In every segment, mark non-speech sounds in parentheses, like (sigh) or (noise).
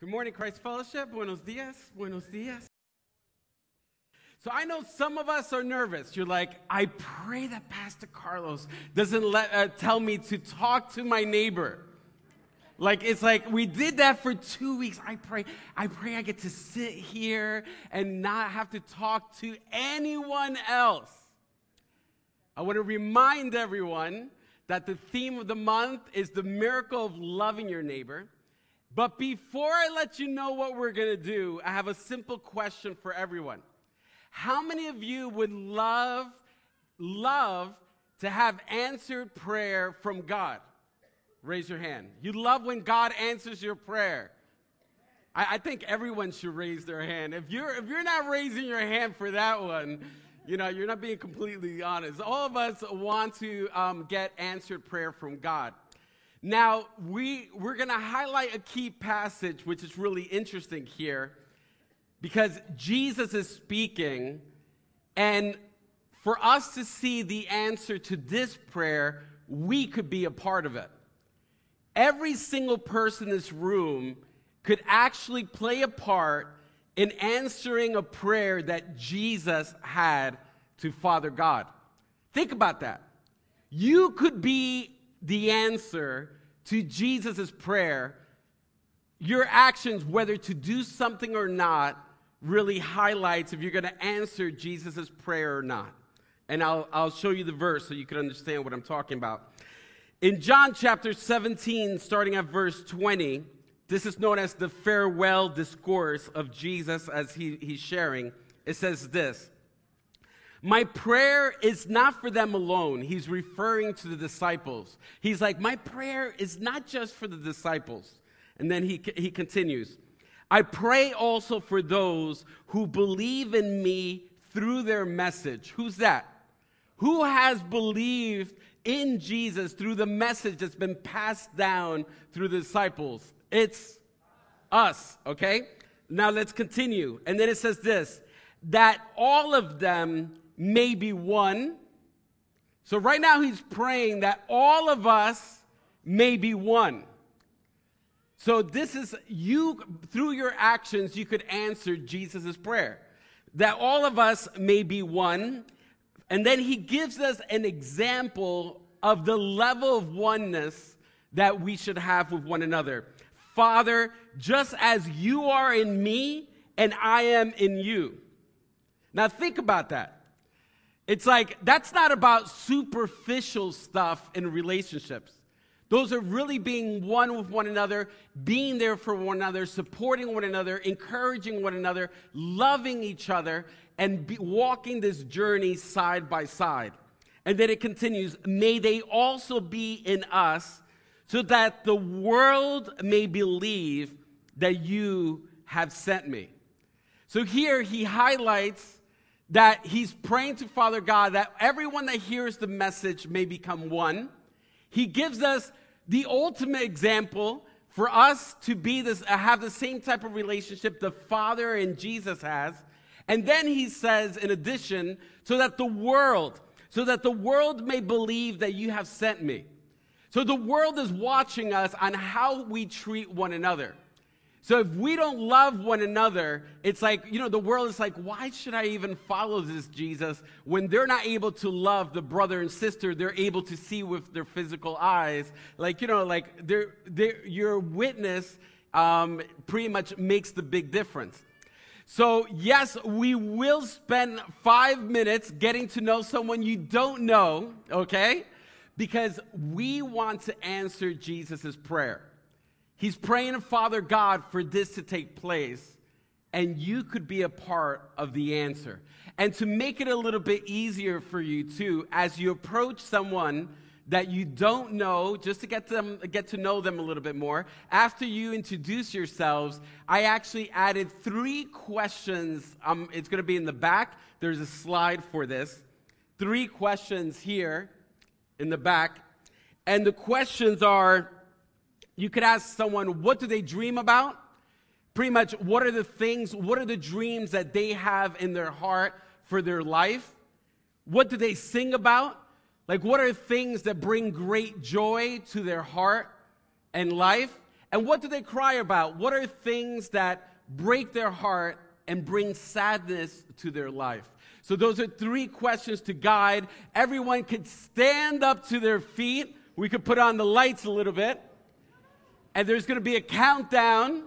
Good morning, Christ Fellowship. Buenos dias. Buenos dias. So I know some of us are nervous. You're like, I pray that Pastor Carlos doesn't let, uh, tell me to talk to my neighbor. Like it's like we did that for two weeks. I pray, I pray I get to sit here and not have to talk to anyone else. I want to remind everyone that the theme of the month is the miracle of loving your neighbor. But before I let you know what we're going to do, I have a simple question for everyone. How many of you would love, love to have answered prayer from God? Raise your hand. You love when God answers your prayer. I, I, think everyone should raise their hand. If you're, if you're not raising your hand for that one, you know, you're not being completely honest. All of us want to um, get answered prayer from God. Now, we, we're going to highlight a key passage, which is really interesting here, because Jesus is speaking, and for us to see the answer to this prayer, we could be a part of it. Every single person in this room could actually play a part in answering a prayer that Jesus had to Father God. Think about that. You could be the answer to Jesus' prayer, your actions, whether to do something or not, really highlights if you're going to answer Jesus' prayer or not. And I'll, I'll show you the verse so you can understand what I'm talking about. In John chapter 17, starting at verse 20, this is known as the farewell discourse of Jesus as he, he's sharing. It says this my prayer is not for them alone. He's referring to the disciples. He's like, My prayer is not just for the disciples. And then he, he continues, I pray also for those who believe in me through their message. Who's that? Who has believed in Jesus through the message that's been passed down through the disciples? It's us, okay? Now let's continue. And then it says this that all of them may be one. So right now he's praying that all of us may be one. So this is you, through your actions, you could answer Jesus' prayer. That all of us may be one. And then he gives us an example of the level of oneness that we should have with one another. Father, just as you are in me and I am in you. Now think about that. It's like that's not about superficial stuff in relationships. Those are really being one with one another, being there for one another, supporting one another, encouraging one another, loving each other, and be, walking this journey side by side. And then it continues, may they also be in us, so that the world may believe that you have sent me. So here he highlights that he's praying to Father God that everyone that hears the message may become one. He gives us the ultimate example for us to be this, uh, have the same type of relationship the Father and Jesus has. And then he says, in addition, so that the world, so that the world may believe that you have sent me. So the world is watching us on how we treat one another. So if we don't love one another, it's like, you know, the world is like, why should I even follow this Jesus when they're not able to love the brother and sister they're able to see with their physical eyes? Like, you know, like they're, they're, your witness um, pretty much makes the big difference. So, yes, we will spend five minutes getting to know someone you don't know, okay? Because we want to answer Jesus' prayer. He's praying to Father God for this to take place, and you could be a part of the answer. And to make it a little bit easier for you too, as you approach someone that you don't know, just to get them get to know them a little bit more. After you introduce yourselves, I actually added three questions. Um, it's going to be in the back. There's a slide for this. Three questions here in the back, and the questions are you could ask someone, what do they dream about? Pretty much, what are the things, what are the dreams that they have in their heart for their life? What do they sing about? Like, what are things that bring great joy to their heart and life? And what do they cry about? What are things that break their heart and bring sadness to their life? So, those are three questions to guide. Everyone could stand up to their feet. We could put on the lights a little bit. And there's going to be a countdown.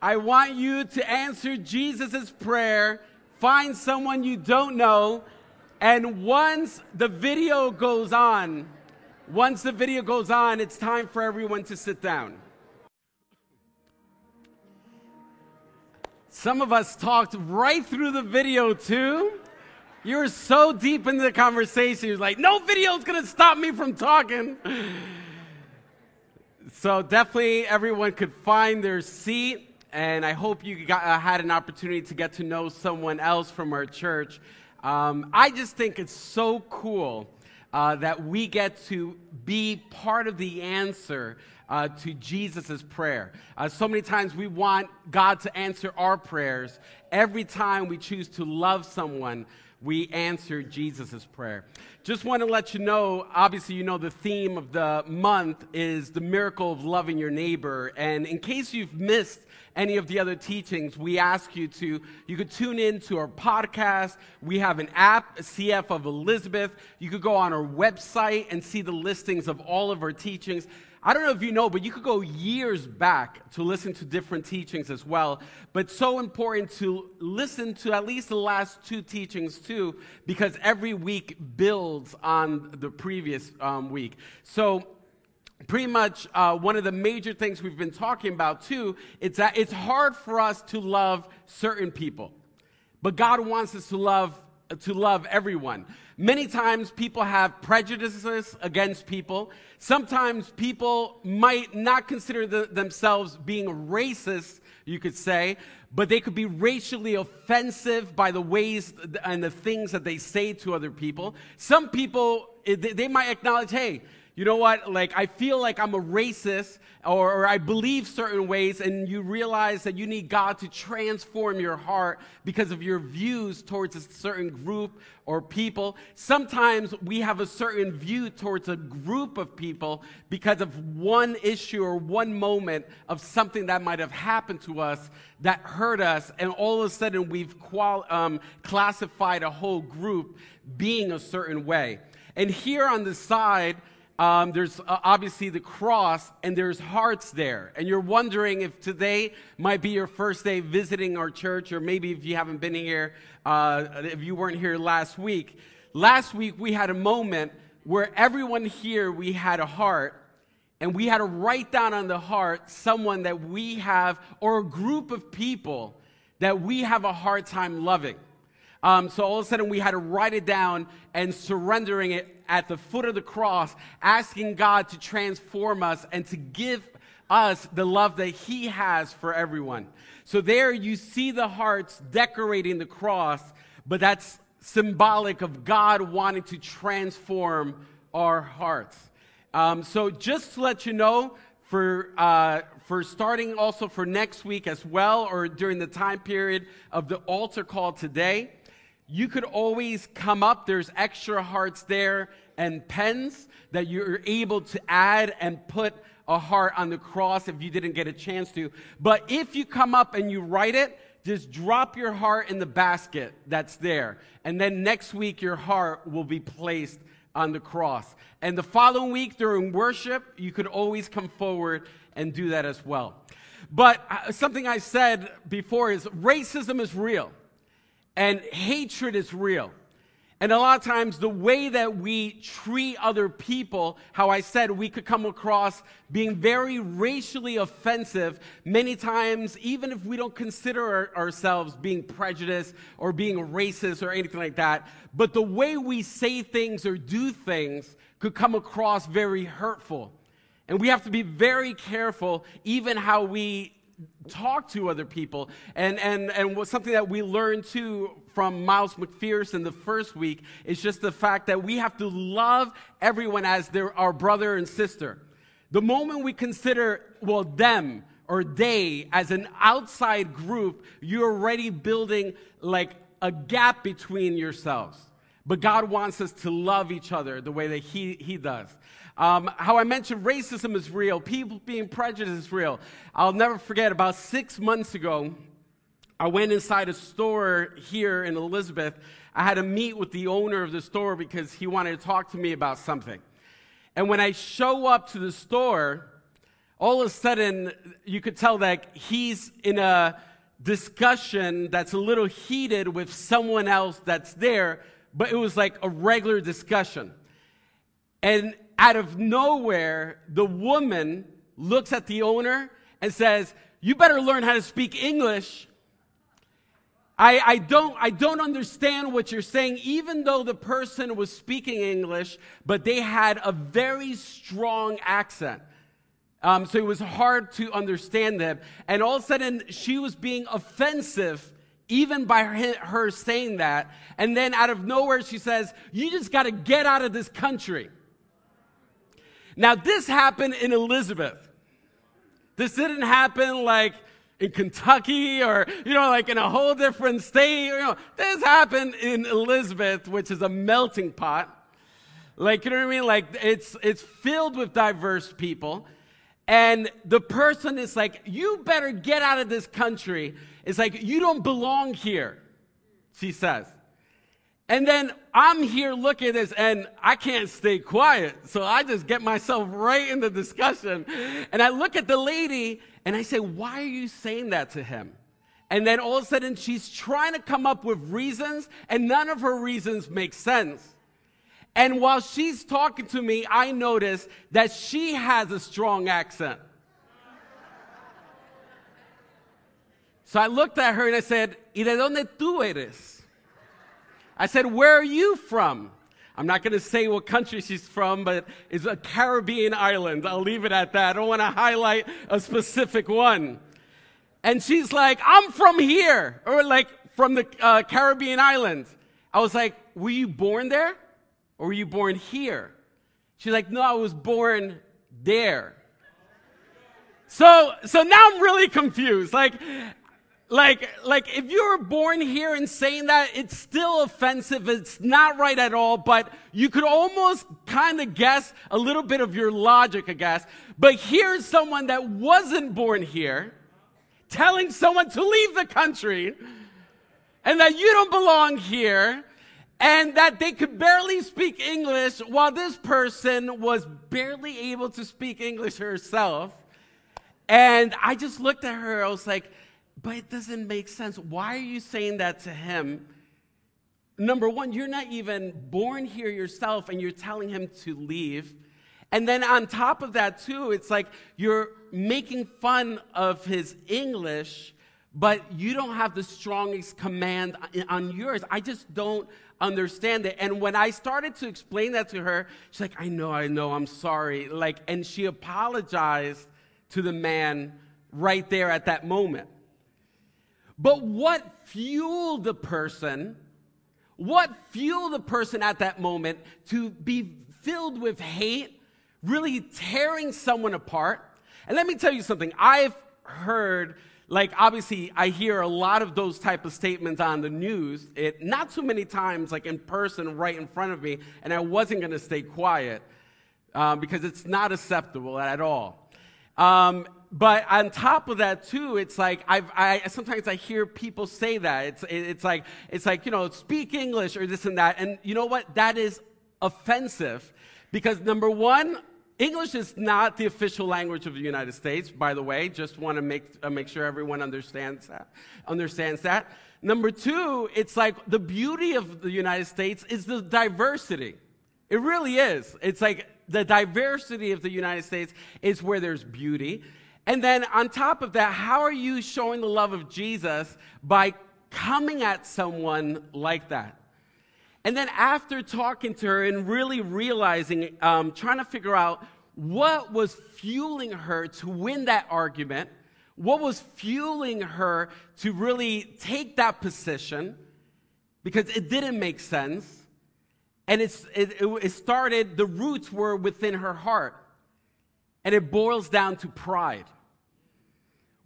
I want you to answer Jesus' prayer. Find someone you don't know. And once the video goes on, once the video goes on, it's time for everyone to sit down. Some of us talked right through the video, too. You were so deep into the conversation. You're like, no video is going to stop me from talking. So, definitely everyone could find their seat. And I hope you got, uh, had an opportunity to get to know someone else from our church. Um, I just think it's so cool uh, that we get to be part of the answer uh, to Jesus' prayer. Uh, so many times we want God to answer our prayers. Every time we choose to love someone, we answer Jesus' prayer. Just want to let you know obviously, you know, the theme of the month is the miracle of loving your neighbor. And in case you've missed any of the other teachings, we ask you to, you could tune in to our podcast. We have an app, CF of Elizabeth. You could go on our website and see the listings of all of our teachings. I don't know if you know, but you could go years back to listen to different teachings as well. But so important to listen to at least the last two teachings too, because every week builds on the previous um, week. So pretty much uh, one of the major things we've been talking about too it's that it's hard for us to love certain people but god wants us to love to love everyone Many times people have prejudices against people. Sometimes people might not consider the, themselves being racist, you could say, but they could be racially offensive by the ways and the things that they say to other people. Some people, eh, they might acknowledge, hey, you know what, like I feel like I'm a racist or, or, I believe certain ways, and you realize that you need God to transform your heart because of your views towards a certain group or people. Sometimes we have a certain view towards a group of people because of one issue or one moment of something that might have happened to us that hurt us, and all of a sudden we've qual- um, classified a whole group being a certain way. And here on the side, um, there's uh, obviously the cross and there's hearts there. And you're wondering if today might be your first day visiting our church, or maybe if you haven't been here, uh, if you weren't here last week. Last week, we had a moment where everyone here, we had a heart, and we had to write down on the heart someone that we have, or a group of people that we have a hard time loving. Um, so all of a sudden, we had to write it down and surrendering it at the foot of the cross, asking God to transform us and to give us the love that He has for everyone. So there you see the hearts decorating the cross, but that's symbolic of God wanting to transform our hearts. Um, so just to let you know, for, uh, for starting also for next week as well, or during the time period of the altar call today, you could always come up. There's extra hearts there and pens that you're able to add and put a heart on the cross if you didn't get a chance to. But if you come up and you write it, just drop your heart in the basket that's there. And then next week, your heart will be placed on the cross. And the following week during worship, you could always come forward and do that as well. But uh, something I said before is racism is real and hatred is real. And a lot of times, the way that we treat other people, how I said we could come across being very racially offensive, many times, even if we don't consider our, ourselves being prejudiced or being racist or anything like that. But the way we say things or do things could come across very hurtful. And we have to be very careful, even how we talk to other people. And, and, and something that we learned too from Miles McPherson the first week is just the fact that we have to love everyone as their, our brother and sister. The moment we consider, well, them or they as an outside group, you're already building like a gap between yourselves. But God wants us to love each other the way that He, he does. Um, how I mentioned racism is real, people being prejudiced is real. I'll never forget about six months ago, I went inside a store here in Elizabeth. I had to meet with the owner of the store because he wanted to talk to me about something. And when I show up to the store, all of a sudden you could tell that he's in a discussion that's a little heated with someone else that's there, but it was like a regular discussion. And out of nowhere, the woman looks at the owner and says, You better learn how to speak English. I, I, don't, I don't understand what you're saying, even though the person was speaking English, but they had a very strong accent. Um, so it was hard to understand them. And all of a sudden, she was being offensive even by her, her saying that. And then out of nowhere, she says, You just got to get out of this country. Now, this happened in Elizabeth. This didn't happen like in Kentucky or, you know, like in a whole different state. You know, this happened in Elizabeth, which is a melting pot. Like, you know what I mean? Like, it's, it's filled with diverse people. And the person is like, you better get out of this country. It's like, you don't belong here, she says. And then I'm here looking at this and I can't stay quiet. So I just get myself right in the discussion. And I look at the lady and I say, Why are you saying that to him? And then all of a sudden she's trying to come up with reasons and none of her reasons make sense. And while she's talking to me, I notice that she has a strong accent. So I looked at her and I said, ¿Y de dónde tú eres? I said, Where are you from? I'm not going to say what country she's from, but it's a Caribbean island. I'll leave it at that. I don't want to highlight a specific one. And she's like, I'm from here, or like from the uh, Caribbean islands. I was like, Were you born there? Or were you born here? She's like, No, I was born there. So, so now I'm really confused. Like, like, like if you were born here and saying that, it's still offensive. It's not right at all, but you could almost kind of guess a little bit of your logic, I guess. But here's someone that wasn't born here telling someone to leave the country and that you don't belong here and that they could barely speak English while this person was barely able to speak English herself. And I just looked at her, I was like, but it doesn't make sense. Why are you saying that to him? Number one, you're not even born here yourself and you're telling him to leave. And then on top of that, too, it's like you're making fun of his English, but you don't have the strongest command on yours. I just don't understand it. And when I started to explain that to her, she's like, I know, I know, I'm sorry. Like, and she apologized to the man right there at that moment. But what fueled the person, what fueled the person at that moment to be filled with hate, really tearing someone apart? And let me tell you something. I've heard like obviously i hear a lot of those type of statements on the news it not too many times like in person right in front of me and i wasn't going to stay quiet um, because it's not acceptable at all um, but on top of that too it's like I've, i sometimes i hear people say that. It's, it's like it's like you know speak english or this and that. And you know what? That is offensive because number one english is not the official language of the united states by the way. Just want to make, uh, make sure everyone understands that understands that. Number two it's like the beauty of the united states is the diversity. It really is. It's like the diversity of the united states is where there's beauty and then on top of that, how are you showing the love of Jesus by coming at someone like that? And then after talking to her and really realizing, um, trying to figure out what was fueling her to win that argument, what was fueling her to really take that position, because it didn't make sense. And it's, it, it started, the roots were within her heart. And it boils down to pride.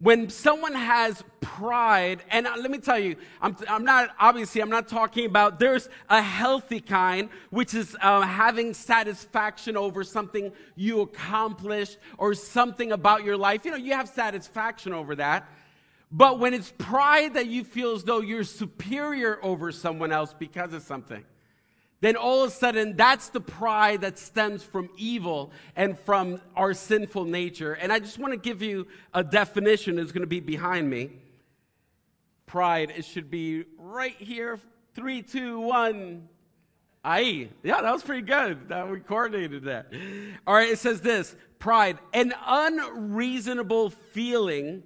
When someone has pride, and let me tell you, I'm, I'm not, obviously, I'm not talking about, there's a healthy kind, which is uh, having satisfaction over something you accomplished or something about your life. You know, you have satisfaction over that. But when it's pride that you feel as though you're superior over someone else because of something, then all of a sudden that's the pride that stems from evil and from our sinful nature. And I just want to give you a definition that's going to be behind me. Pride, it should be right here. Three, two, one. Aye. Yeah, that was pretty good. That we coordinated that. All right, it says this pride, an unreasonable feeling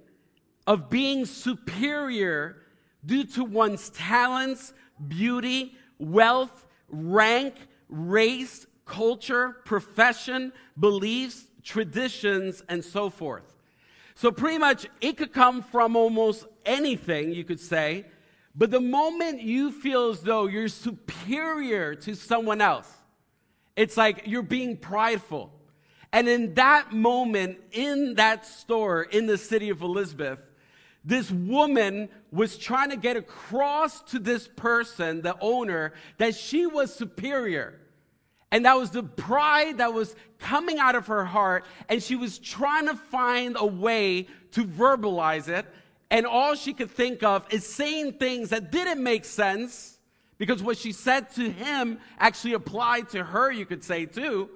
of being superior due to one's talents, beauty, wealth, rank, race, culture, profession, beliefs, traditions, and so forth. So, pretty much, it could come from almost anything, you could say. But the moment you feel as though you're superior to someone else, it's like you're being prideful. And in that moment, in that store in the city of Elizabeth, this woman was trying to get across to this person, the owner, that she was superior. And that was the pride that was coming out of her heart. And she was trying to find a way to verbalize it. And all she could think of is saying things that didn't make sense because what she said to him actually applied to her, you could say too.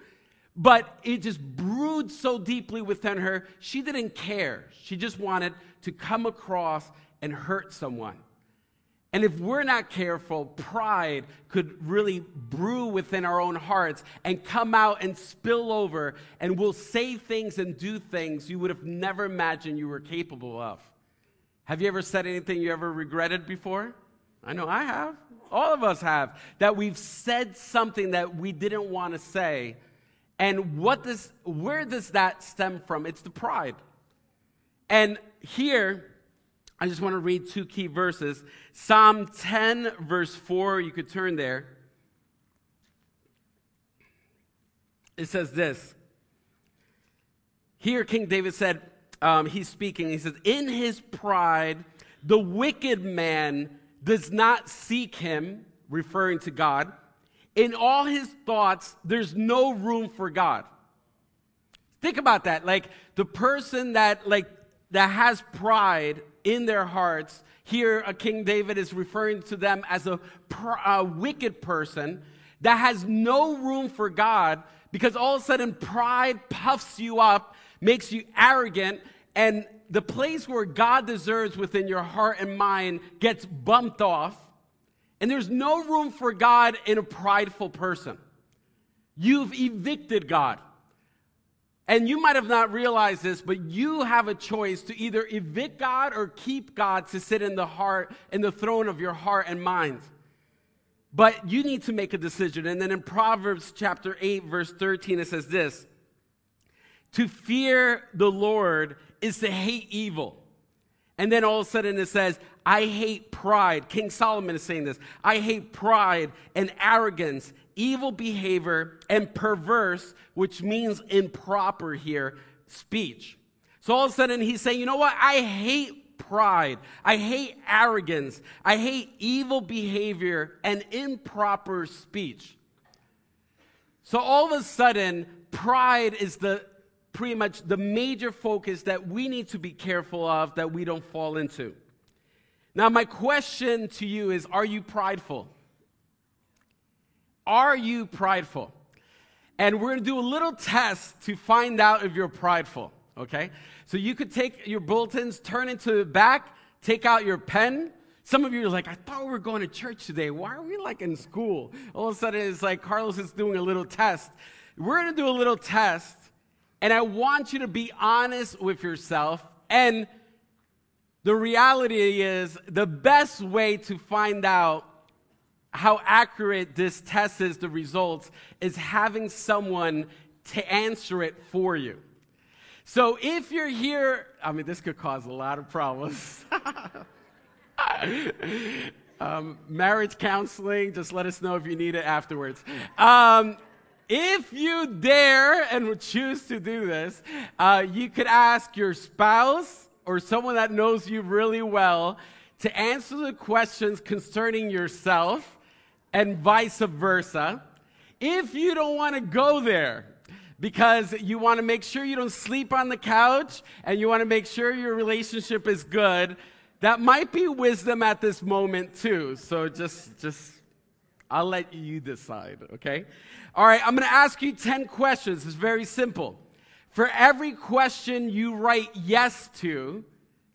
But it just brewed so deeply within her, she didn't care. She just wanted to come across and hurt someone. And if we're not careful, pride could really brew within our own hearts and come out and spill over, and we'll say things and do things you would have never imagined you were capable of. Have you ever said anything you ever regretted before? I know I have. All of us have. That we've said something that we didn't want to say. And what does, where does that stem from? It's the pride. And here, I just want to read two key verses. Psalm 10, verse 4, you could turn there. It says this. Here, King David said, um, he's speaking, he says, In his pride, the wicked man does not seek him, referring to God. In all his thoughts, there's no room for God. Think about that. Like the person that, like, that has pride in their hearts. Here, King David is referring to them as a, a wicked person that has no room for God because all of a sudden pride puffs you up, makes you arrogant, and the place where God deserves within your heart and mind gets bumped off. And there's no room for God in a prideful person. You've evicted God. And you might have not realized this, but you have a choice to either evict God or keep God to sit in the heart, in the throne of your heart and mind. But you need to make a decision. And then in Proverbs chapter 8, verse 13, it says this To fear the Lord is to hate evil. And then all of a sudden it says, I hate pride. King Solomon is saying this. I hate pride and arrogance evil behavior, and perverse, which means improper here, speech. So all of a sudden he's saying, you know what? I hate pride. I hate arrogance. I hate evil behavior and improper speech. So all of a sudden, pride is the pretty much the major focus that we need to be careful of that we don't fall into. Now, my question to you is Are you prideful? Are you prideful? And we're going to do a little test to find out if you're prideful, okay? So you could take your bulletins, turn into the back, take out your pen. Some of you are like, I thought we were going to church today. Why are we like in school? All of a sudden, it's like Carlos is doing a little test. We're going to do a little test, and I want you to be honest with yourself. And the reality is, the best way to find out how accurate this test is, the results, is having someone to answer it for you. So if you're here, I mean, this could cause a lot of problems. (laughs) um, marriage counseling, just let us know if you need it afterwards. Um, if you dare and would choose to do this, uh, you could ask your spouse or someone that knows you really well to answer the questions concerning yourself and vice versa. If you don't want to go there, because you want to make sure you don't sleep on the couch and you want to make sure your relationship is good, that might be wisdom at this moment too. So just, just, I'll let you decide, okay? All right, I'm going to ask you 10 questions. It's very simple. For every question you write yes to,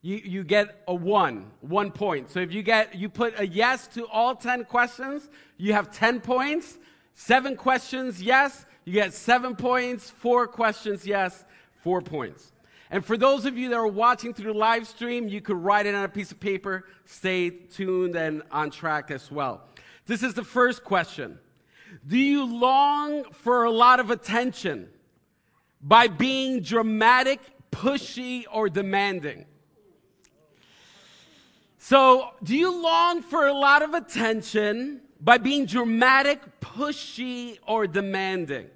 you, you get a one, one point. So if you get, you put a yes to all 10 questions, you have 10 points. Seven questions, yes, you get seven points. Four questions, yes, four points. And for those of you that are watching through the live stream, you could write it on a piece of paper. Stay tuned and on track as well. This is the first question. Do you long for a lot of attention by being dramatic, pushy, or demanding? So, do you long for a lot of attention by being dramatic, pushy, or demanding?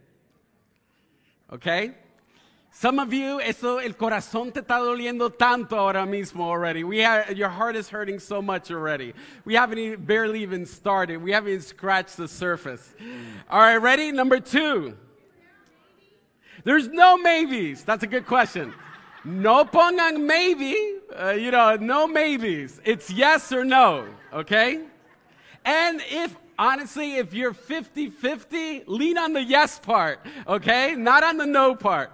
Okay? Some of you, eso, el corazón te está doliendo tanto ahora mismo already. We have, your heart is hurting so much already. We haven't even, barely even started. We haven't even scratched the surface. All right, ready? Number two. There's no maybes. That's a good question. No pongan maybe. Uh, you know, no maybes. It's yes or no, okay? And if honestly, if you're 50 50, lean on the yes part, okay? Not on the no part.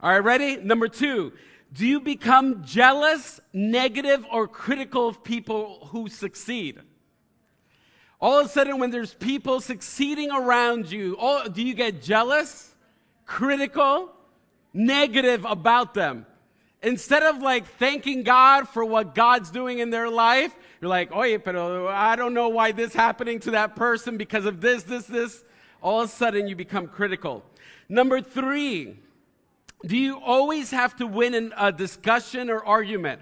All right, ready? Number two, do you become jealous, negative, or critical of people who succeed? All of a sudden, when there's people succeeding around you, all, do you get jealous, critical, negative about them? Instead of like thanking God for what God's doing in their life, you're like, oye, pero I don't know why this happening to that person because of this, this, this. All of a sudden, you become critical. Number three, do you always have to win in a discussion or argument?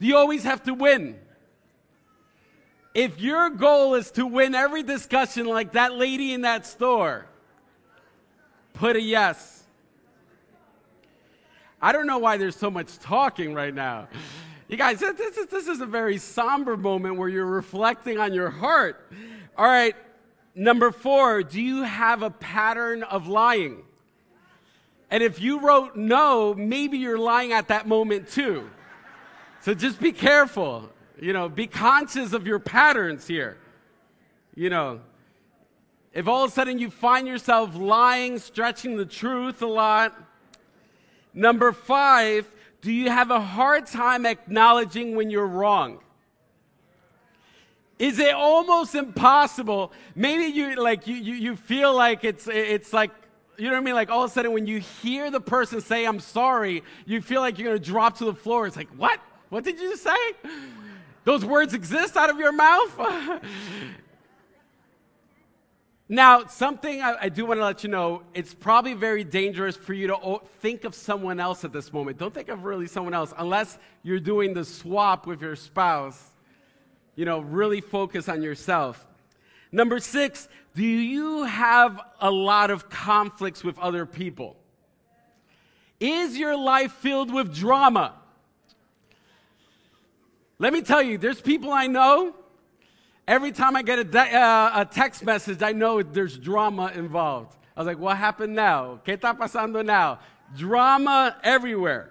Do you always have to win? If your goal is to win every discussion like that lady in that store, put a yes. I don't know why there's so much talking right now. You guys, this is, this is a very somber moment where you're reflecting on your heart. All right, number four, do you have a pattern of lying? And if you wrote no, maybe you're lying at that moment too. So just be careful. You know, be conscious of your patterns here. You know, if all of a sudden you find yourself lying, stretching the truth a lot. Number five, do you have a hard time acknowledging when you're wrong? Is it almost impossible? Maybe you like you, you, you feel like it's it's like you know what I mean? Like all of a sudden when you hear the person say, I'm sorry, you feel like you're gonna drop to the floor. It's like, what? What did you just say? Those words exist out of your mouth? (laughs) Now, something I, I do want to let you know, it's probably very dangerous for you to think of someone else at this moment. Don't think of really someone else unless you're doing the swap with your spouse. You know, really focus on yourself. Number six, do you have a lot of conflicts with other people? Is your life filled with drama? Let me tell you, there's people I know Every time I get a, de- uh, a text message, I know there's drama involved. I was like, what happened now? ¿Qué está pasando now? Drama everywhere.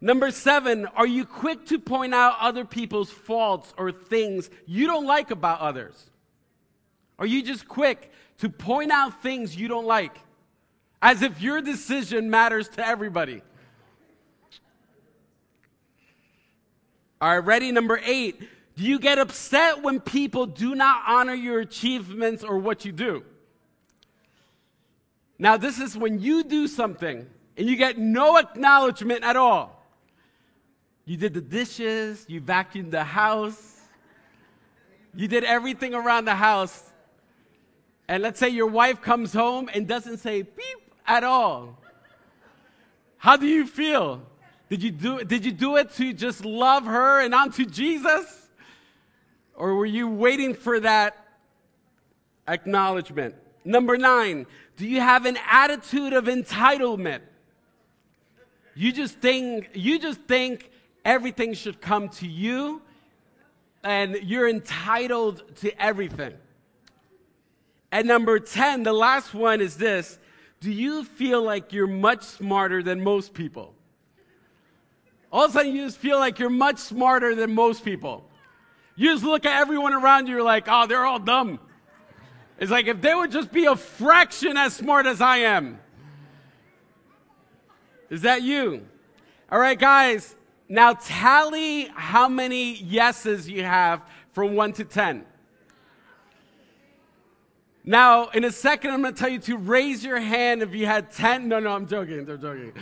Number seven, are you quick to point out other people's faults or things you don't like about others? Are you just quick to point out things you don't like? As if your decision matters to everybody. All right, ready? Number eight, do you get upset when people do not honor your achievements or what you do? Now, this is when you do something and you get no acknowledgement at all. You did the dishes, you vacuumed the house, you did everything around the house. And let's say your wife comes home and doesn't say beep at all. How do you feel? Did you do, did you do it to just love her and onto Jesus? Or were you waiting for that acknowledgement? Number nine, do you have an attitude of entitlement? You just think, you just think everything should come to you and you're entitled to everything. And number 10, the last one is this Do you feel like you're much smarter than most people? All of a sudden, you just feel like you're much smarter than most people. You just look at everyone around you, you're like, oh, they're all dumb. It's like if they would just be a fraction as smart as I am. Is that you? All right, guys, now tally how many yeses you have from 1 to 10. Now, in a second, I'm going to tell you to raise your hand if you had 10. No, no, I'm joking. I'm joking.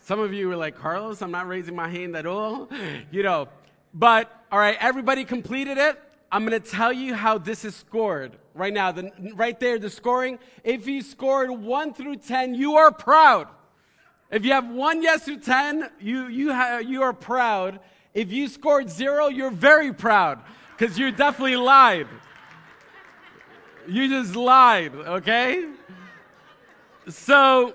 Some of you were like, Carlos, I'm not raising my hand at all. You know, but all right, everybody completed it. I'm going to tell you how this is scored right now. The, right there, the scoring. If you scored 1 through 10, you are proud. If you have 1 yes through 10, you, you, ha- you are proud. If you scored 0, you're very proud because you definitely lied. You just lied, okay? So,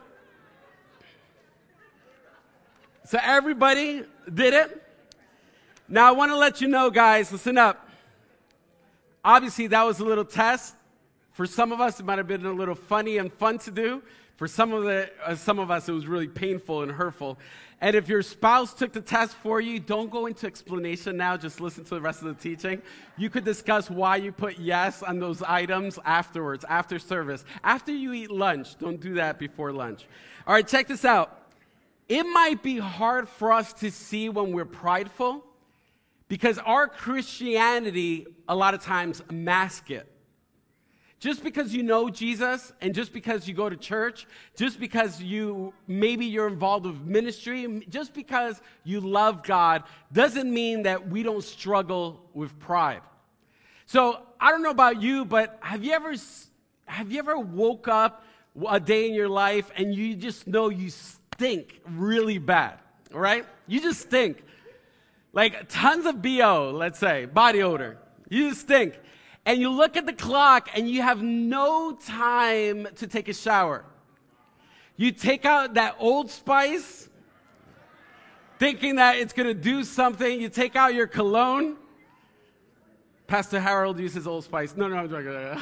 so everybody did it. Now I want to let you know, guys, listen up. Obviously, that was a little test. For some of us, it might have been a little funny and fun to do. For some of, the, uh, some of us, it was really painful and hurtful. And if your spouse took the test for you, don't go into explanation now. Just listen to the rest of the teaching. You could discuss why you put yes on those items afterwards, after service, after you eat lunch. Don't do that before lunch. All right, check this out. It might be hard for us to see when we're prideful because our Christianity, a lot of times, mask it. Just because you know Jesus and just because you go to church, just because you maybe you're involved with ministry, just because you love God doesn't mean that we don't struggle with pride. So, I don't know about you, but have you ever have you ever woke up a day in your life and you just know you stink really bad, right? You just stink. Like tons of BO, let's say, body odor. You stink. And you look at the clock and you have no time to take a shower. You take out that old spice, thinking that it's to do something. You take out your cologne. Pastor Harold uses Old Spice. No, no, I'm joking. (laughs)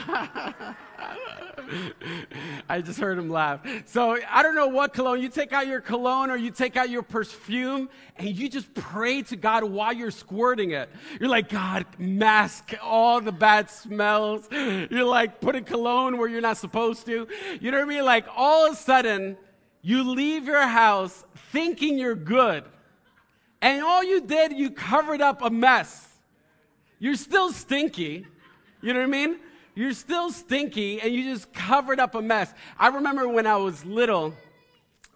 I just heard him laugh. So I don't know what cologne. You take out your cologne or you take out your perfume and you just pray to God while you're squirting it. You're like, God, mask all the bad smells. You're like putting cologne where you're not supposed to. You know what I mean? Like all of a sudden, you leave your house thinking you're good. And all you did, you covered up a mess. You're still stinky. You know what I mean? You're still stinky and you just covered up a mess. I remember when I was little,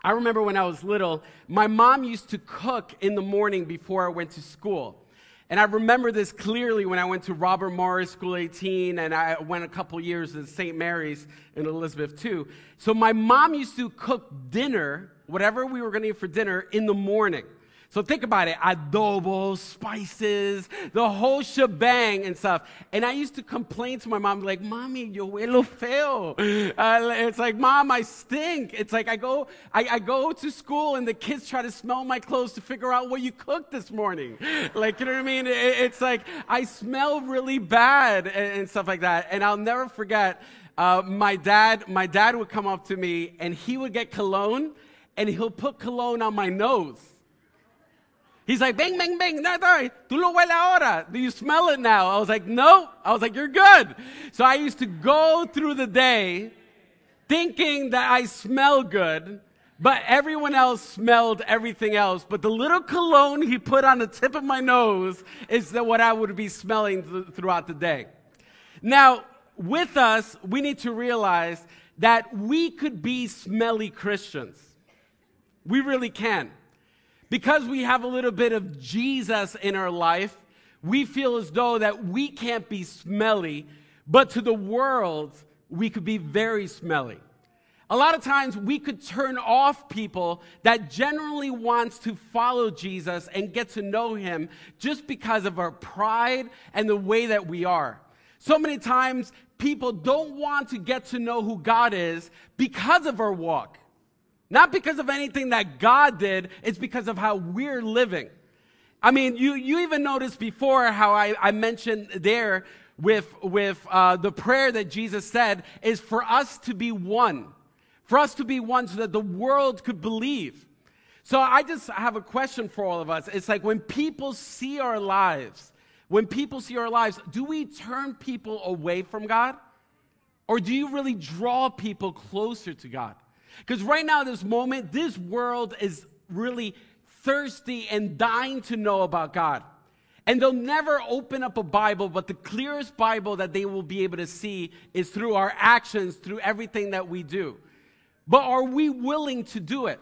I remember when I was little, my mom used to cook in the morning before I went to school. And I remember this clearly when I went to Robert Morris School 18 and I went a couple years to St. Mary's in Elizabeth too. So my mom used to cook dinner, whatever we were going to eat for dinner, in the morning. So think about it adobo, spices, the whole shebang and stuff. And I used to complain to my mom, like, Mommy, yo huelo feo. Uh, it's like, Mom, I stink. It's like I go, I, I, go to school and the kids try to smell my clothes to figure out what you cooked this morning. Like, you know what I mean? It, it's like I smell really bad and, and, stuff like that. And I'll never forget. Uh, my dad, my dad would come up to me and he would get cologne and he'll put cologne on my nose. He's like, bang, bang, bang. No, no, tú lo huele ahora. Do you smell it now? I was like, no. I was like, you're good. So I used to go through the day thinking that I smell good, but everyone else smelled everything else. But the little cologne he put on the tip of my nose is what I would be smelling th- throughout the day. Now, with us, we need to realize that we could be smelly Christians. We really can. Because we have a little bit of Jesus in our life, we feel as though that we can't be smelly, but to the world, we could be very smelly. A lot of times we could turn off people that generally wants to follow Jesus and get to know him just because of our pride and the way that we are. So many times people don't want to get to know who God is because of our walk. Not because of anything that God did, it's because of how we're living. I mean, you, you even noticed before how I, I mentioned there with, with uh, the prayer that Jesus said is for us to be one, for us to be one so that the world could believe. So I just have a question for all of us. It's like when people see our lives, when people see our lives, do we turn people away from God? Or do you really draw people closer to God? Because right now, this moment, this world is really thirsty and dying to know about God. And they'll never open up a Bible, but the clearest Bible that they will be able to see is through our actions, through everything that we do. But are we willing to do it?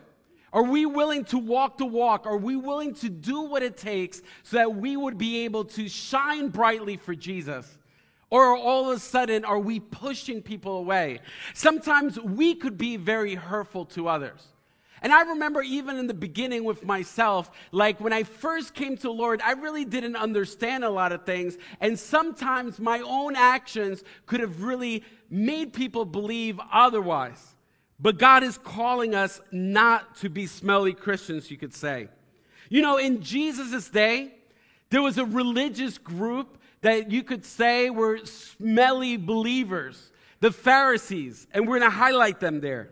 Are we willing to walk the walk? Are we willing to do what it takes so that we would be able to shine brightly for Jesus? Or all of a sudden, are we pushing people away? Sometimes we could be very hurtful to others. And I remember even in the beginning with myself, like when I first came to the Lord, I really didn't understand a lot of things. And sometimes my own actions could have really made people believe otherwise. But God is calling us not to be smelly Christians, you could say. You know, in Jesus' day, there was a religious group that you could say were smelly believers, the Pharisees, and we're going to highlight them there.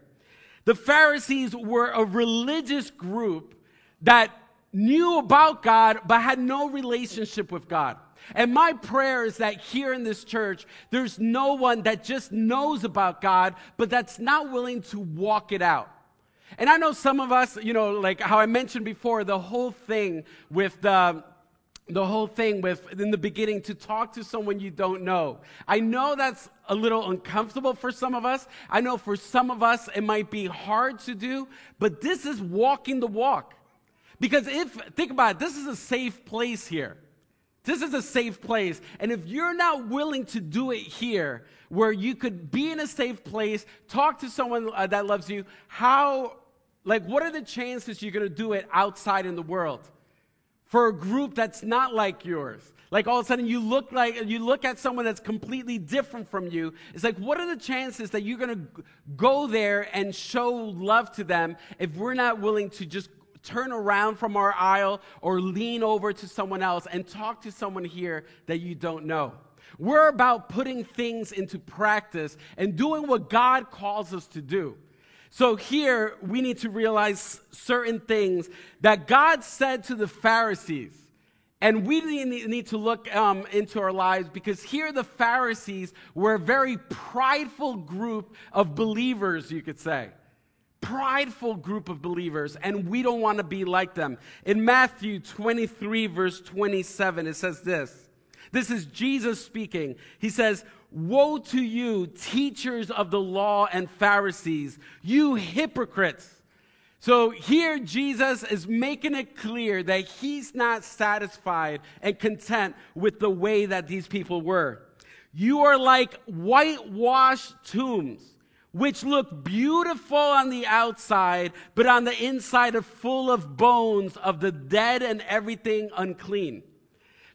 The Pharisees were a religious group that knew about God but had no relationship with God. And my prayer is that here in this church, there's no one that just knows about God, but that's not willing to walk it out. And I know some of us, you know, like how I mentioned before, the whole thing with the the whole thing with in the beginning to talk to someone you don't know. I know that's a little uncomfortable for some of us. I know for some of us it might be hard to do, but this is walking the walk. Because if, think about it, this is a safe place here. This is a safe place. And if you're not willing to do it here, where you could be in a safe place, talk to someone uh, that loves you, how, like, what are the chances you're to do it outside in the world? For a group that's not like yours. Like all of a sudden you look like you look at someone that's completely different from you. It's like what are the chances that you're going to go there and show love to them if we're not willing to just turn around from our aisle or lean over to someone else and talk to someone here that you don't know. We're about putting things into practice and doing what God calls us to do. So here we need to realize certain things that God said to the Pharisees. And we need to look um, into our lives because here the Pharisees were a very prideful group of believers, you could say. Prideful group of believers, and we don't want to be like them. In Matthew 23, verse 27, it says this. This is Jesus speaking. He says, Woe to you, teachers of the law and Pharisees, you hypocrites! So here Jesus is making it clear that he's not satisfied and content with the way that these people were. You are like whitewashed tombs, which look beautiful on the outside, but on the inside are full of bones of the dead and everything unclean.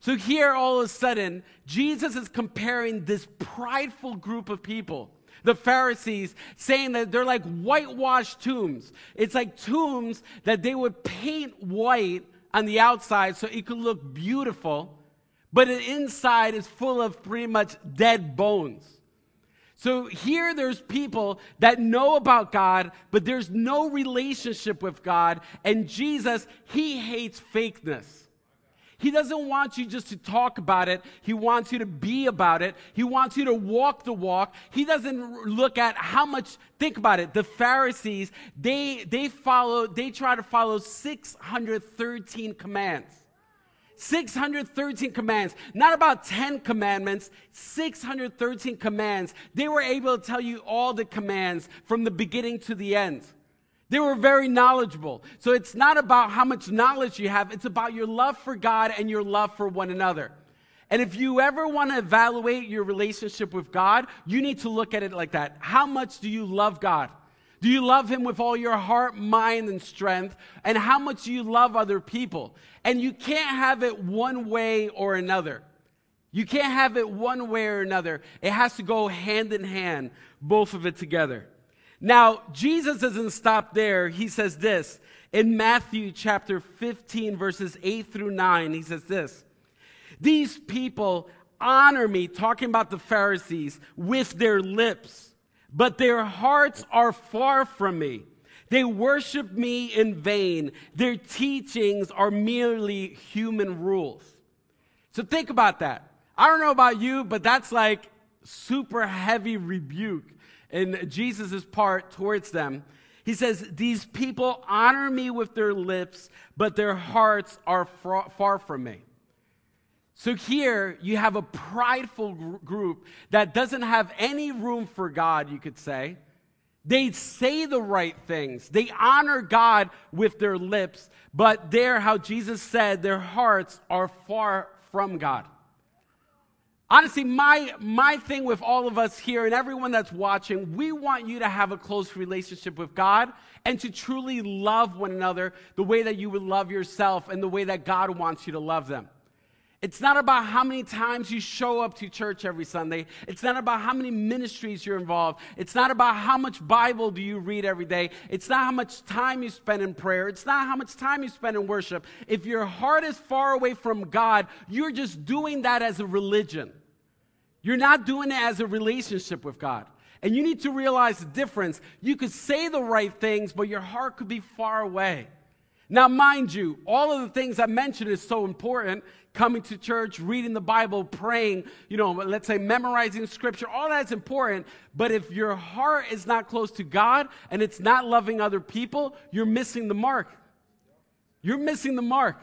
So here, all of a sudden, Jesus is comparing this prideful group of people, the Pharisees, saying that they're like whitewashed tombs. It's like tombs that they would paint white on the outside so it could look beautiful, but the inside is full of pretty much dead bones. So here there's people that know about God, but there's no relationship with God. And Jesus, he hates fakeness. He doesn't want you just to talk about it. He wants you to be about it. He wants you to walk the walk. He doesn't look at how much, think about it. The Pharisees, they, they follow, they try to follow 613 commands. 613 commands, not about 10 commandments, 613 commands. They were able to tell you all the commands from the beginning to the end. They were very knowledgeable. So it's not about how much knowledge you have, it's about your love for God and your love for one another. And if you ever want to evaluate your relationship with God, you need to look at it like that. How much do you love God? Do you love Him with all your heart, mind, and strength? And how much do you love other people? And you can't have it one way or another. You can't have it one way or another. It has to go hand in hand, both of it together. Now, Jesus doesn't stop there. He says this in Matthew chapter 15, verses 8 through 9. He says this These people honor me, talking about the Pharisees, with their lips, but their hearts are far from me. They worship me in vain. Their teachings are merely human rules. So think about that. I don't know about you, but that's like super heavy rebuke in Jesus' part towards them. He says, These people honor me with their lips, but their hearts are far from me. So here you have a prideful group that doesn't have any room for God, you could say. They say the right things. They honor God with their lips, but there, how Jesus said, their hearts are far from God. Honestly, my, my thing with all of us here and everyone that's watching, we want you to have a close relationship with God and to truly love one another the way that you would love yourself and the way that God wants you to love them. It's not about how many times you show up to church every Sunday. It's not about how many ministries you're involved. It's not about how much Bible do you read every day. It's not how much time you spend in prayer. It's not how much time you spend in worship. If your heart is far away from God, you're just doing that as a religion. You're not doing it as a relationship with God. And you need to realize the difference. You could say the right things, but your heart could be far away. Now, mind you, all of the things I mentioned is so important. Coming to church, reading the Bible, praying, you know, let's say memorizing scripture, all that's important. But if your heart is not close to God and it's not loving other people, you're missing the mark. You're missing the mark.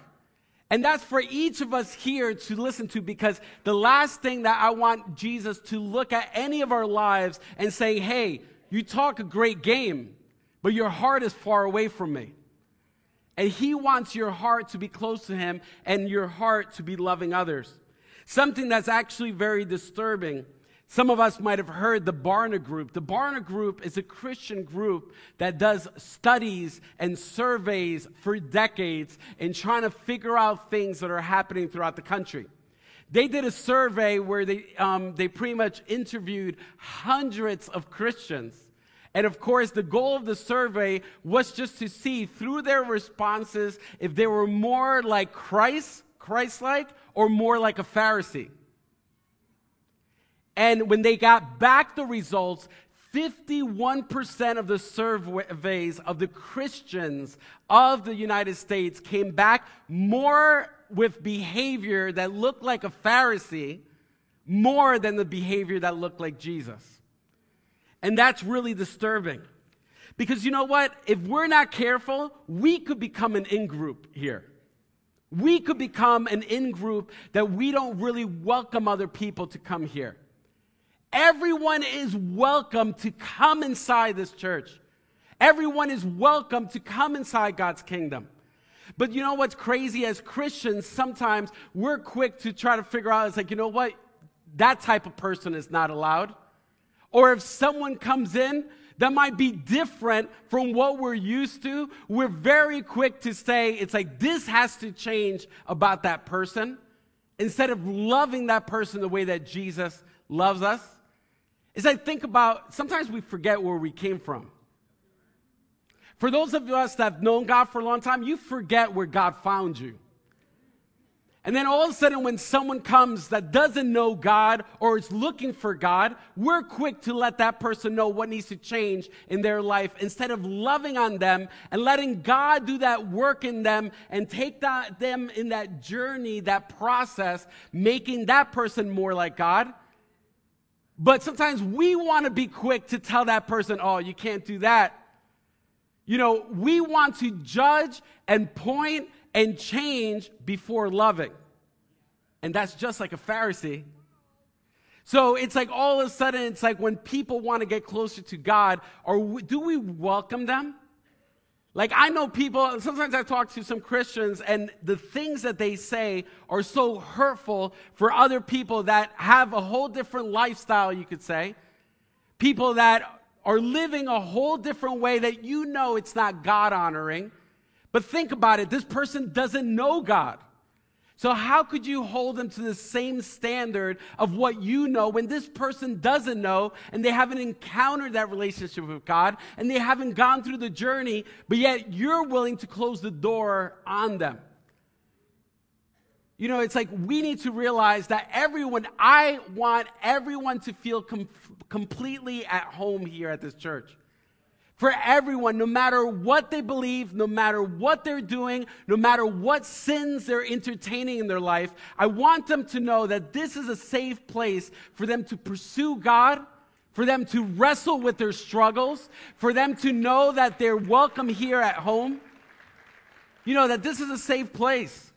And that's for each of us here to listen to because the last thing that I want Jesus to look at any of our lives and say, hey, you talk a great game, but your heart is far away from me. And he wants your heart to be close to him and your heart to be loving others. Something that's actually very disturbing some of us might have heard the Barna Group. The Barna Group is a Christian group that does studies and surveys for decades in trying to figure out things that are happening throughout the country. They did a survey where they, um, they pretty much interviewed hundreds of Christians. And of course, the goal of the survey was just to see through their responses if they were more like Christ, Christ like, or more like a Pharisee. And when they got back the results, 51% of the surveys of the Christians of the United States came back more with behavior that looked like a Pharisee more than the behavior that looked like Jesus. And that's really disturbing. Because you know what? If we're not careful, we could become an in group here. We could become an in group that we don't really welcome other people to come here. Everyone is welcome to come inside this church. Everyone is welcome to come inside God's kingdom. But you know what's crazy? As Christians, sometimes we're quick to try to figure out, it's like, you know what? That type of person is not allowed. Or if someone comes in that might be different from what we're used to, we're very quick to say, it's like, this has to change about that person. Instead of loving that person the way that Jesus loves us is I think about sometimes we forget where we came from. For those of us that have known God for a long time, you forget where God found you. And then all of a sudden, when someone comes that doesn't know God or is looking for God, we're quick to let that person know what needs to change in their life instead of loving on them and letting God do that work in them and take that, them in that journey, that process, making that person more like God. But sometimes we want to be quick to tell that person, oh, you can't do that. You know, we want to judge and point and change before loving. And that's just like a Pharisee. So it's like all of a sudden, it's like when people want to get closer to God, or do we welcome them? Like, I know people, sometimes I talk to some Christians, and the things that they say are so hurtful for other people that have a whole different lifestyle, you could say. People that are living a whole different way that you know it's not God honoring. But think about it this person doesn't know God. So, how could you hold them to the same standard of what you know when this person doesn't know and they haven't encountered that relationship with God and they haven't gone through the journey, but yet you're willing to close the door on them? You know, it's like we need to realize that everyone, I want everyone to feel com- completely at home here at this church for everyone, no matter what they believe, no matter what they're doing, no matter what sins they're entertaining in their life. I want them to know that this is a safe place for them to pursue God, for them to wrestle with their struggles, for them to know that they're welcome here at home. You know, that this is a safe place.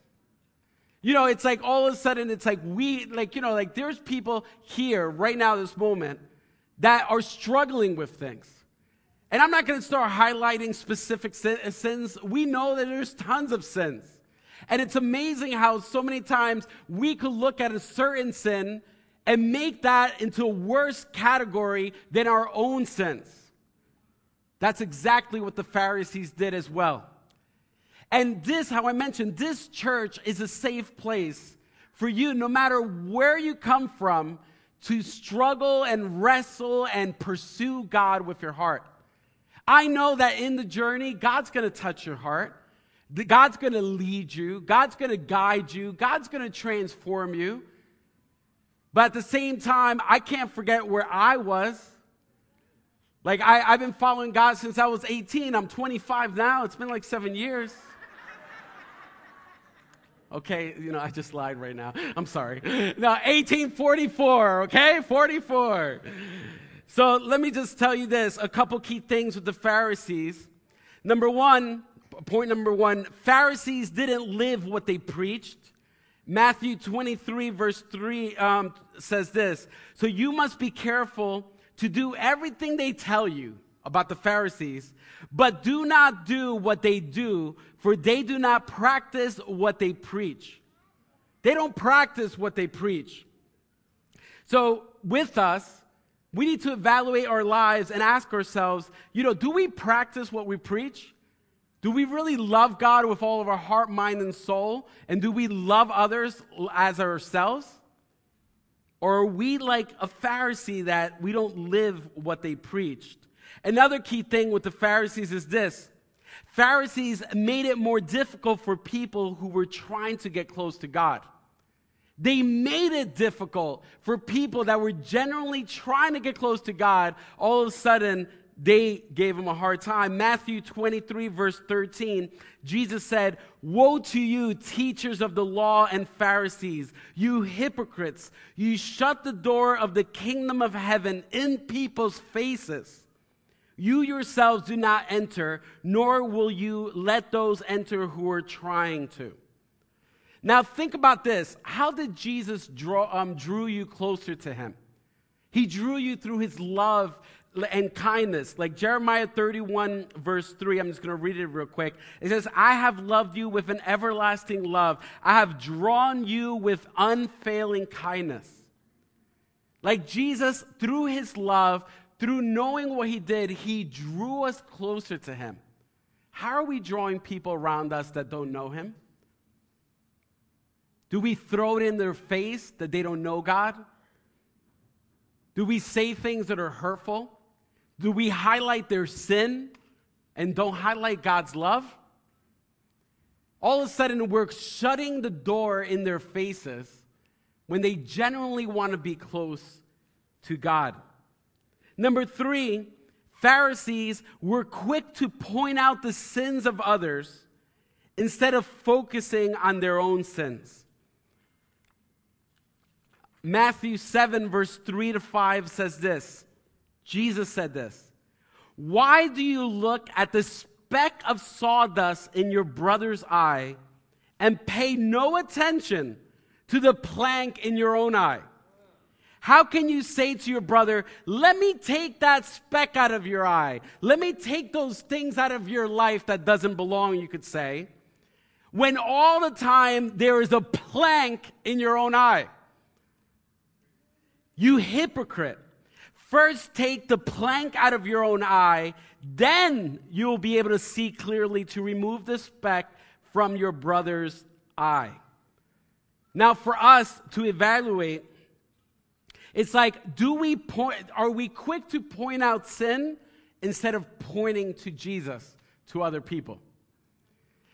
You know, it's like all of a sudden, it's like we, like, you know, like there's people here right now, this moment, that are struggling with things and I'm not going to start highlighting specific uh, sins. We know that there's tons of sins. And it's amazing how so many times we could look at a certain sin and make that into a worse category than our own sins. That's exactly what the Pharisees did as well. And this, how I mentioned, this church is a safe place for you, no matter where you come from, to struggle and wrestle and pursue God with your heart. I know that in the journey, God's going to touch your heart. God's going to lead you. God's going to guide you. God's going to transform you. But at the same time, I can't forget where I was. Like, I, have been following God since I was 18. I'm 25 now. It's been like seven years. Okay, you know, I just lied right now. I'm sorry. No, 1844, okay? 44. So let me just tell you this a couple key things with the Pharisees. Number one, point number one Pharisees didn't live what they preached. Matthew 23, verse 3 um, says this So you must be careful to do everything they tell you about the Pharisees, but do not do what they do, for they do not practice what they preach. They don't practice what they preach. So, with us, we need to evaluate our lives and ask ourselves, you know, do we practice what we preach? Do we really love God with all of our heart, mind, and soul? And do we love others as ourselves? Or are we like a Pharisee that we don't live what they preached? Another key thing with the Pharisees is this Pharisees made it more difficult for people who were trying to get close to God. They made it difficult for people that were generally trying to get close to God. All of a sudden, they gave him a hard time. Matthew 23, verse 13, Jesus said, Woe to you, teachers of the law and Pharisees, you hypocrites! You shut the door of the kingdom of heaven in people's faces. You yourselves do not enter, nor will you let those enter who are trying to. Now, think about this. How did Jesus draw, um, drew you closer to him? He drew you through his love and kindness. Like Jeremiah 31, verse 3, I'm just going to read it real quick. It says, I have loved you with an everlasting love. I have drawn you with unfailing kindness. Like Jesus, through his love, through knowing what he did, he drew us closer to him. How are we drawing people around us that don't know him? Do we throw it in their face that they don't know God? Do we say things that are hurtful? Do we highlight their sin and don't highlight God's love? All of a sudden, we're shutting the door in their faces when they genuinely want to be close to God. Number three, Pharisees were quick to point out the sins of others instead of focusing on their own sins. Matthew 7, verse 3 to 5 says this Jesus said this Why do you look at the speck of sawdust in your brother's eye and pay no attention to the plank in your own eye? How can you say to your brother, Let me take that speck out of your eye? Let me take those things out of your life that doesn't belong, you could say, when all the time there is a plank in your own eye? You hypocrite. First take the plank out of your own eye, then you will be able to see clearly to remove the speck from your brother's eye. Now, for us to evaluate, it's like, do we point, are we quick to point out sin instead of pointing to Jesus to other people?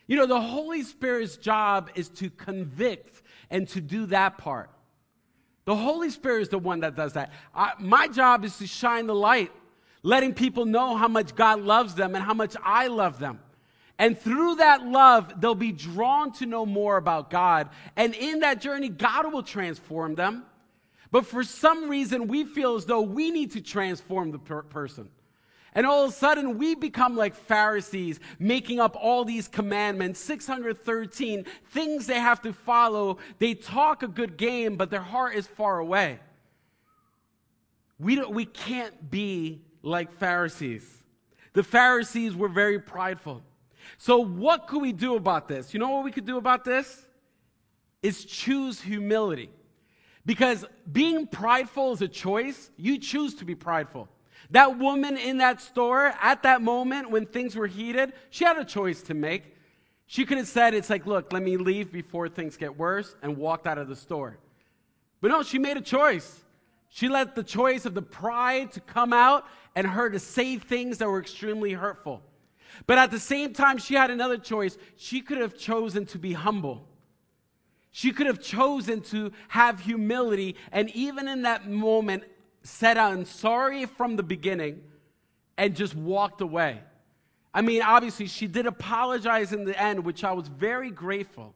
You know, the Holy Spirit's job is to convict and to do that part. The Holy Spirit is the one that does that. I, my job is to shine the light, letting people know how much God loves them and how much I love them. And through that love, they'll be drawn to know more about God. And in that journey, God will transform them. But for some reason, we feel as though we need to transform the per- person. And all of a sudden, we become like Pharisees, making up all these commandments, 613 things they have to follow. They talk a good game, but their heart is far away. We, don't, we can't be like Pharisees. The Pharisees were very prideful. So, what could we do about this? You know what we could do about this? Is choose humility. Because being prideful is a choice. You choose to be prideful. That woman in that store, at that moment when things were heated, she had a choice to make. She could have said, It's like, look, let me leave before things get worse, and walked out of the store. But no, she made a choice. She let the choice of the pride to come out and her to say things that were extremely hurtful. But at the same time, she had another choice. She could have chosen to be humble. She could have chosen to have humility, and even in that moment, said, I'm sorry from the beginning and just walked away. I mean, obviously, she did apologize in the end, which I was very grateful,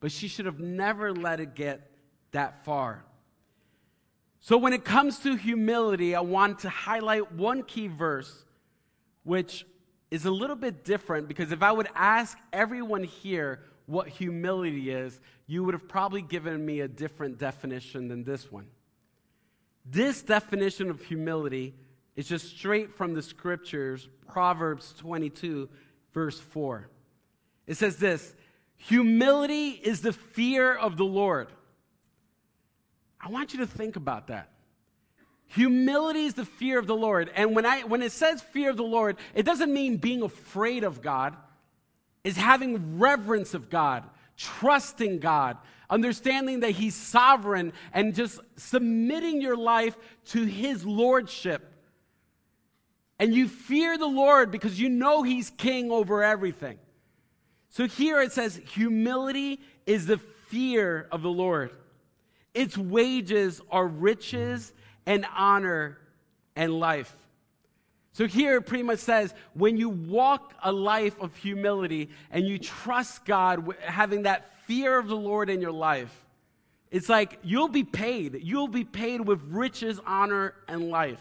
but she should have never let it get that far. So, when it comes to humility, I want to highlight one key verse, which is a little bit different because if I would ask everyone here what humility is, you would have probably given me a different definition than this one. This definition of humility is just straight from the scriptures, Proverbs 22, verse 4. It says this Humility is the fear of the Lord. I want you to think about that. Humility is the fear of the Lord. And when, I, when it says fear of the Lord, it doesn't mean being afraid of God, it's having reverence of God, trusting God, understanding that He's sovereign, and just submitting your life to His lordship. And you fear the Lord because you know He's king over everything. So here it says, humility is the fear of the Lord. Its wages are riches and honor and life. So here it pretty much says when you walk a life of humility and you trust God, having that fear of the Lord in your life, it's like you'll be paid. You'll be paid with riches, honor, and life.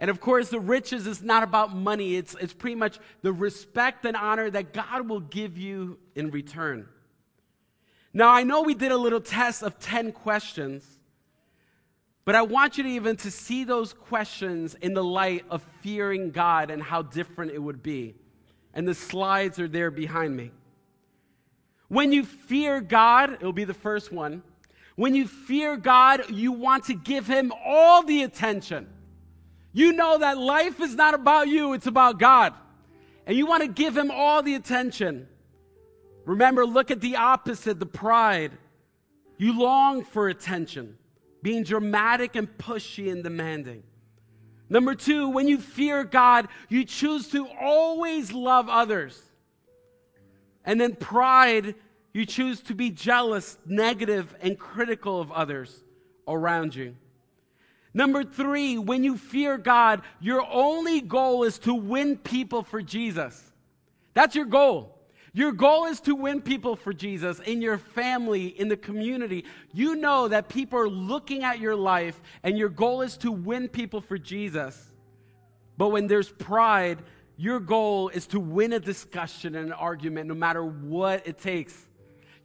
And of course, the riches is not about money, it's, it's pretty much the respect and honor that God will give you in return. Now, I know we did a little test of 10 questions, but I want you to even to see those questions in the light of fearing God and how different it would be. And the slides are there behind me. When you fear God, it'll be the first one. When you fear God, you want to give Him all the attention. You know that life is not about you, it's about God. And you want to give Him all the attention. Remember, look at the opposite, the pride. You long for attention, being dramatic and pushy and demanding. Number two, when you fear God, you choose to always love others. And then pride, you choose to be jealous, negative, and critical of others around you. Number three, when you fear God, your only goal is to win people for Jesus. That's your goal. Your goal is to win people for Jesus in your family, in the community. You know that people are looking at your life, and your goal is to win people for Jesus. But when there's pride, your goal is to win a discussion and an argument no matter what it takes.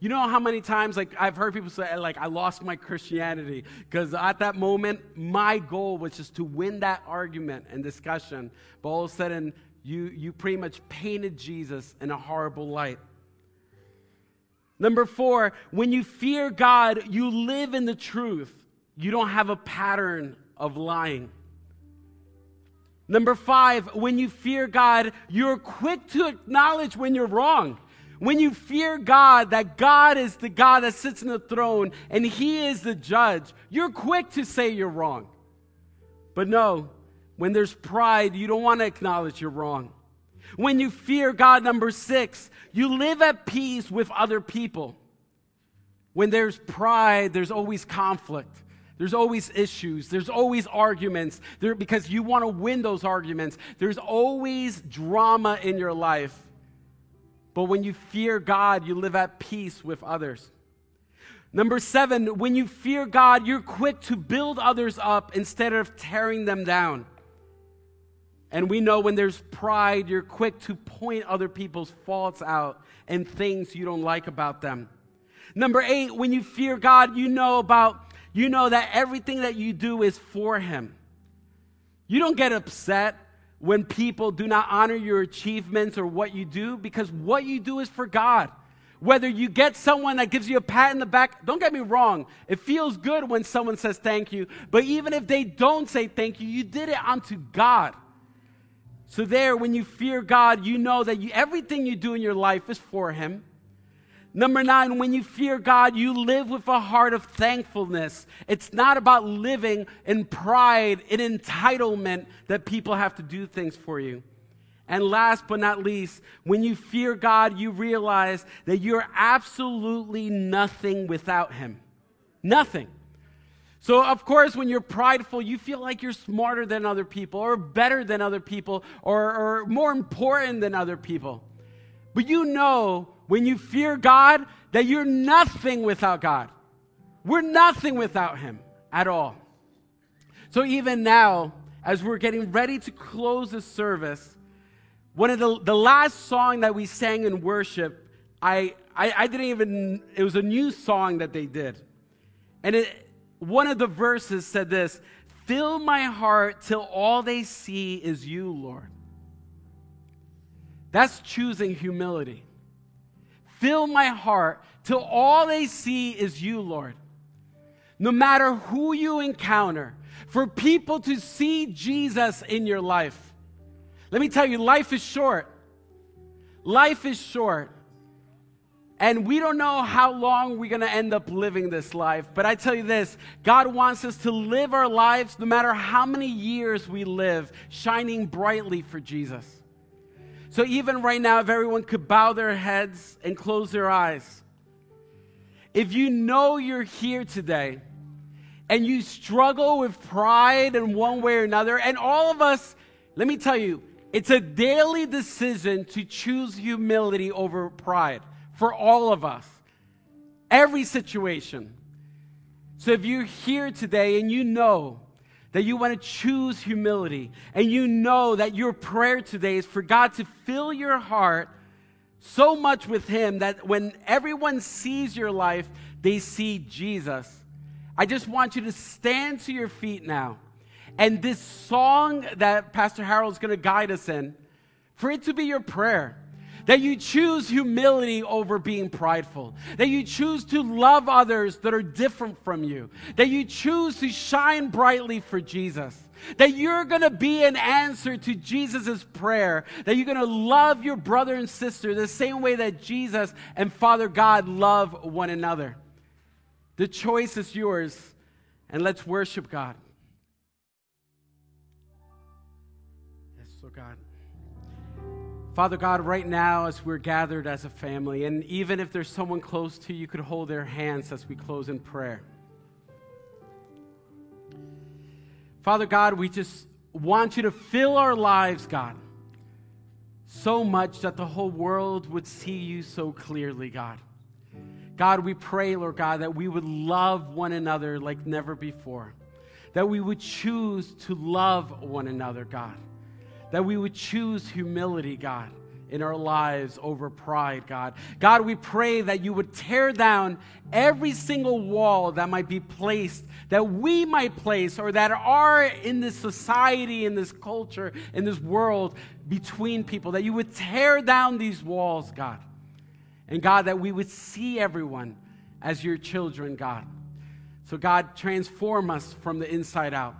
You know how many times like I've heard people say like I lost my Christianity because at that moment my goal was just to win that argument and discussion. But all of a sudden you you pretty much painted Jesus in a horrible light. Number 4, when you fear God, you live in the truth. You don't have a pattern of lying. Number five, when you fear God, you're quick to acknowledge when you're wrong. when you fear God, that God is the God that sits in the throne and He is the judge, you're quick to say you're wrong. But no, when there's pride, you don't want to acknowledge you're wrong. When you fear God, number six, you live at peace with other people. When there's pride, there's always conflict. There's always issues. There's always arguments there, because you want to win those arguments. There's always drama in your life. But when you fear God, you live at peace with others. Number seven, when you fear God, you're quick to build others up instead of tearing them down. And we know when there's pride, you're quick to point other people's faults out and things you don't like about them. Number eight, when you fear God, you know about, you know that everything that you do is for Him. You don't get upset when people do not honor your achievements or what you do because what you do is for God. Whether you get someone that gives you a pat in the back, don't get me wrong, it feels good when someone says thank you, but even if they don't say thank you, you did it unto God. So, there, when you fear God, you know that you, everything you do in your life is for Him. Number nine, when you fear God, you live with a heart of thankfulness. It's not about living in pride, in entitlement that people have to do things for you. And last but not least, when you fear God, you realize that you're absolutely nothing without Him. Nothing. So, of course, when you're prideful, you feel like you're smarter than other people, or better than other people, or, or more important than other people. But you know, when you fear God, that you're nothing without God. We're nothing without Him at all. So, even now, as we're getting ready to close the service, one of the, the last song that we sang in worship, I, I, I didn't even, it was a new song that they did. And it, one of the verses said this Fill my heart till all they see is you, Lord. That's choosing humility. Fill my heart till all they see is you, Lord. No matter who you encounter, for people to see Jesus in your life. Let me tell you, life is short. Life is short. And we don't know how long we're going to end up living this life. But I tell you this God wants us to live our lives, no matter how many years we live, shining brightly for Jesus. So even right now, if everyone could bow their heads and close their eyes, if you know you're here today and you struggle with pride in one way or another, and all of us, let me tell you, it's a daily decision to choose humility over pride for all of us, every situation. So if you're here today and you know that you want to choose humility, and you know that your prayer today is for God to fill your heart so much with Him that when everyone sees your life, they see Jesus. I just want you to stand to your feet now. And this song that Pastor Harold is going to guide us in, for it to be your prayer. That you choose humility over being prideful. That you choose to love others that are different from you. That you choose to shine brightly for Jesus. That you're going to be an answer to Jesus' prayer. That you're going to love your brother and sister the same way that Jesus and Father God love one another. The choice is yours, and let's worship God. Father God, right now, as we're gathered as a family, and even if there's someone close to you, you could hold their hands as we close in prayer. Father God, we just want you to fill our lives, God, so much that the whole world would see you so clearly, God. God, we pray, Lord God, that we would love one another like never before, that we would choose to love one another, God that we would choose humility, God, in our lives over pride, God. God, we pray that you would tear down every single wall that might be placed, that we might place, or that are in this society, in this culture, in this world between people, that you would tear down these walls, God. And God, that we would see everyone as your children, God. So, God, transform us from the inside out.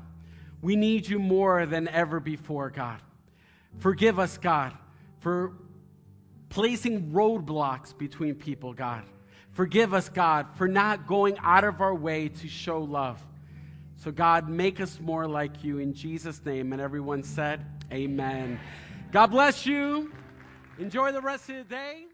We need you more than ever before, God. Forgive us, God, for placing roadblocks between people, God. Forgive us, God, for not going out of our way to show love. So, God, make us more like you in Jesus' name. And everyone said, Amen. God bless you. Enjoy the rest of the day.